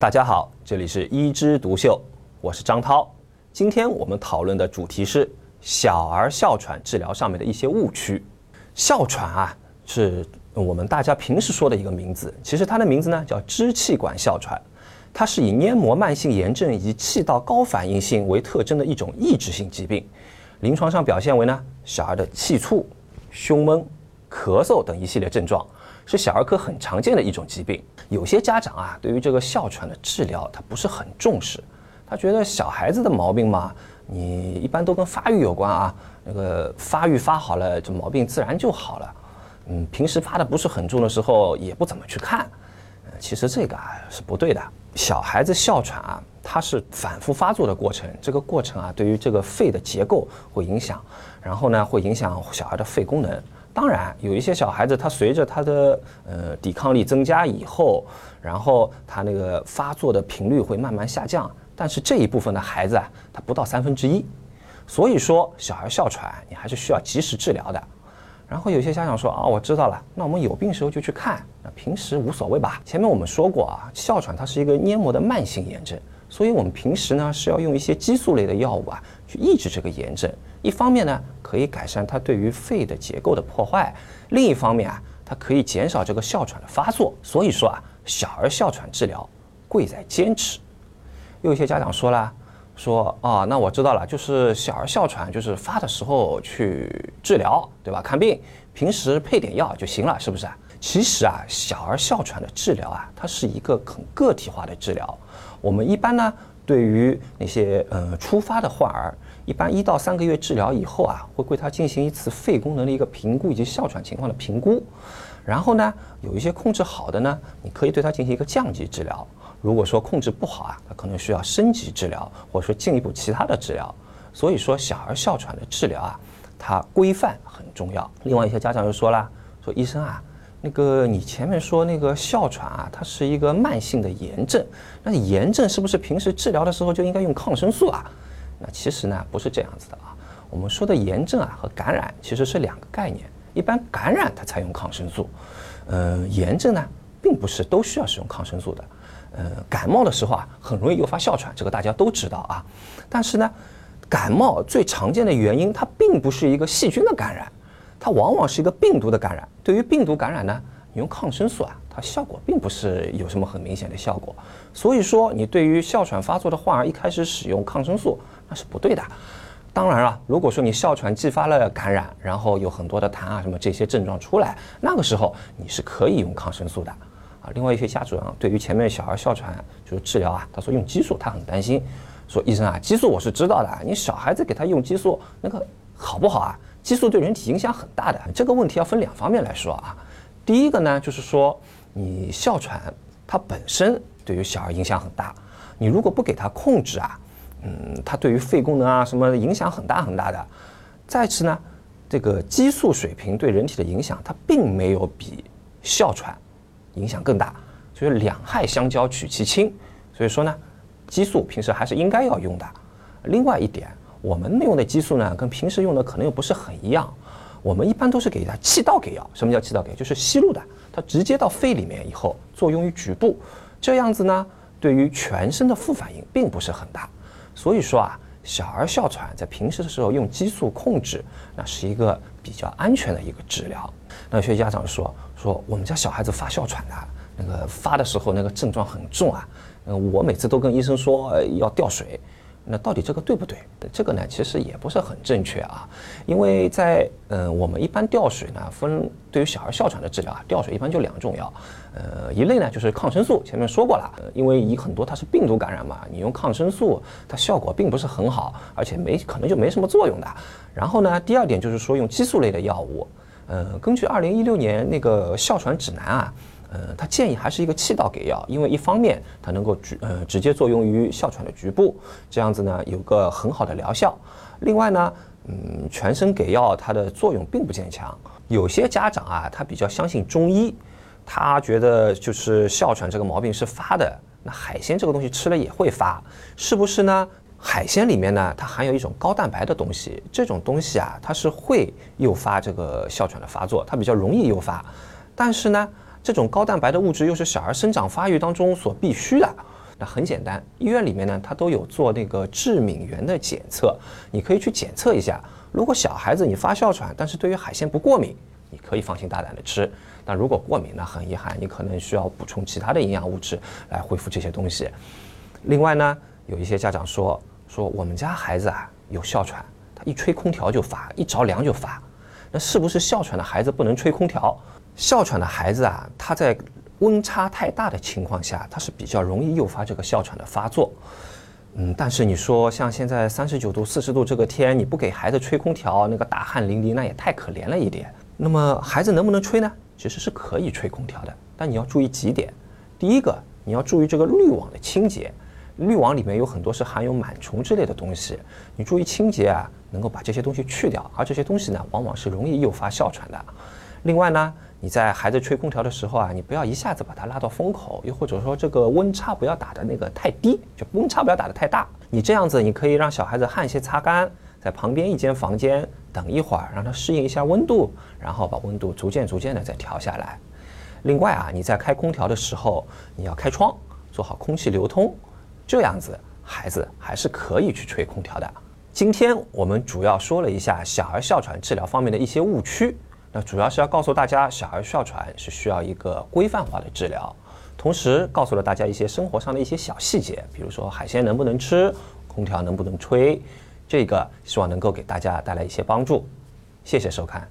大家好，这里是一枝独秀，我是张涛。今天我们讨论的主题是小儿哮喘治疗上面的一些误区。哮喘啊，是我们大家平时说的一个名字，其实它的名字呢叫支气管哮喘，它是以黏膜慢性炎症以及气道高反应性为特征的一种抑制性疾病。临床上表现为呢，小儿的气促、胸闷、咳嗽等一系列症状。是小儿科很常见的一种疾病。有些家长啊，对于这个哮喘的治疗，他不是很重视。他觉得小孩子的毛病嘛，你一般都跟发育有关啊。那个发育发好了，这毛病自然就好了。嗯，平时发的不是很重的时候，也不怎么去看。其实这个啊是不对的。小孩子哮喘啊，它是反复发作的过程。这个过程啊，对于这个肺的结构会影响，然后呢，会影响小孩的肺功能。当然，有一些小孩子，他随着他的呃抵抗力增加以后，然后他那个发作的频率会慢慢下降。但是这一部分的孩子啊，他不到三分之一。所以说，小孩哮喘你还是需要及时治疗的。然后有些家长说啊，我知道了，那我们有病时候就去看，那平时无所谓吧。前面我们说过啊，哮喘它是一个黏膜的慢性炎症，所以我们平时呢是要用一些激素类的药物啊去抑制这个炎症。一方面呢，可以改善它对于肺的结构的破坏；另一方面啊，它可以减少这个哮喘的发作。所以说啊，小儿哮喘治疗贵在坚持。有一些家长说了，说啊，那我知道了，就是小儿哮喘，就是发的时候去治疗，对吧？看病，平时配点药就行了，是不是？其实啊，小儿哮喘的治疗啊，它是一个很个体化的治疗。我们一般呢，对于那些呃初发的患儿。一般一到三个月治疗以后啊，会对他进行一次肺功能的一个评估以及哮喘情况的评估，然后呢，有一些控制好的呢，你可以对他进行一个降级治疗。如果说控制不好啊，他可能需要升级治疗，或者说进一步其他的治疗。所以说，小儿哮喘的治疗啊，它规范很重要。另外一些家长又说了，说医生啊，那个你前面说那个哮喘啊，它是一个慢性的炎症，那炎症是不是平时治疗的时候就应该用抗生素啊？那其实呢不是这样子的啊，我们说的炎症啊和感染其实是两个概念。一般感染它才用抗生素，呃，炎症呢并不是都需要使用抗生素的。呃，感冒的时候啊很容易诱发哮喘，这个大家都知道啊。但是呢，感冒最常见的原因它并不是一个细菌的感染，它往往是一个病毒的感染。对于病毒感染呢，你用抗生素啊。它效果并不是有什么很明显的效果，所以说你对于哮喘发作的患儿一开始使用抗生素那是不对的。当然了，如果说你哮喘继发了感染，然后有很多的痰啊什么这些症状出来，那个时候你是可以用抗生素的啊。另外一些家长对于前面小儿哮喘就是治疗啊，他说用激素，他很担心，说医生啊，激素我是知道的，你小孩子给他用激素那个好不好啊？激素对人体影响很大的，这个问题要分两方面来说啊。第一个呢，就是说。你哮喘，它本身对于小儿影响很大。你如果不给它控制啊，嗯，它对于肺功能啊什么影响很大很大的。再次呢，这个激素水平对人体的影响，它并没有比哮喘影响更大。所以两害相交取其轻。所以说呢，激素平时还是应该要用的。另外一点，我们用的激素呢，跟平时用的可能又不是很一样。我们一般都是给它气道给药。什么叫气道给？就是吸入的。它直接到肺里面以后，作用于局部，这样子呢，对于全身的副反应并不是很大。所以说啊，小儿哮喘在平时的时候用激素控制，那是一个比较安全的一个治疗。那有些家长说说我们家小孩子发哮喘的，那个发的时候那个症状很重啊，嗯，我每次都跟医生说要吊水。那到底这个对不对？这个呢，其实也不是很正确啊，因为在嗯，我们一般吊水呢，分对于小儿哮喘的治疗啊，吊水一般就两种药，呃，一类呢就是抗生素，前面说过了，因为以很多它是病毒感染嘛，你用抗生素它效果并不是很好，而且没可能就没什么作用的。然后呢，第二点就是说用激素类的药物，呃，根据二零一六年那个哮喘指南啊。呃，他建议还是一个气道给药，因为一方面它能够直呃直接作用于哮喘的局部，这样子呢有个很好的疗效。另外呢，嗯，全身给药它的作用并不见强。有些家长啊，他比较相信中医，他觉得就是哮喘这个毛病是发的，那海鲜这个东西吃了也会发，是不是呢？海鲜里面呢，它含有一种高蛋白的东西，这种东西啊，它是会诱发这个哮喘的发作，它比较容易诱发，但是呢。这种高蛋白的物质又是小儿生长发育当中所必须的，那很简单，医院里面呢，它都有做那个致敏源的检测，你可以去检测一下。如果小孩子你发哮喘，但是对于海鲜不过敏，你可以放心大胆的吃。那如果过敏呢，很遗憾，你可能需要补充其他的营养物质来恢复这些东西。另外呢，有一些家长说说我们家孩子啊有哮喘，他一吹空调就发，一着凉就发。那是不是哮喘的孩子不能吹空调？哮喘的孩子啊，他在温差太大的情况下，他是比较容易诱发这个哮喘的发作。嗯，但是你说像现在三十九度、四十度这个天，你不给孩子吹空调，那个大汗淋漓，那也太可怜了一点。那么孩子能不能吹呢？其实是可以吹空调的，但你要注意几点。第一个，你要注意这个滤网的清洁，滤网里面有很多是含有螨虫之类的东西，你注意清洁啊，能够把这些东西去掉。而这些东西呢，往往是容易诱发哮喘的。另外呢，你在孩子吹空调的时候啊，你不要一下子把它拉到风口，又或者说这个温差不要打的那个太低，就温差不要打的太大。你这样子，你可以让小孩子汗先擦干，在旁边一间房间等一会儿，让他适应一下温度，然后把温度逐渐逐渐的再调下来。另外啊，你在开空调的时候，你要开窗，做好空气流通，这样子孩子还是可以去吹空调的。今天我们主要说了一下小儿哮喘治疗方面的一些误区。那主要是要告诉大家，小儿哮喘是需要一个规范化的治疗，同时告诉了大家一些生活上的一些小细节，比如说海鲜能不能吃，空调能不能吹，这个希望能够给大家带来一些帮助。谢谢收看。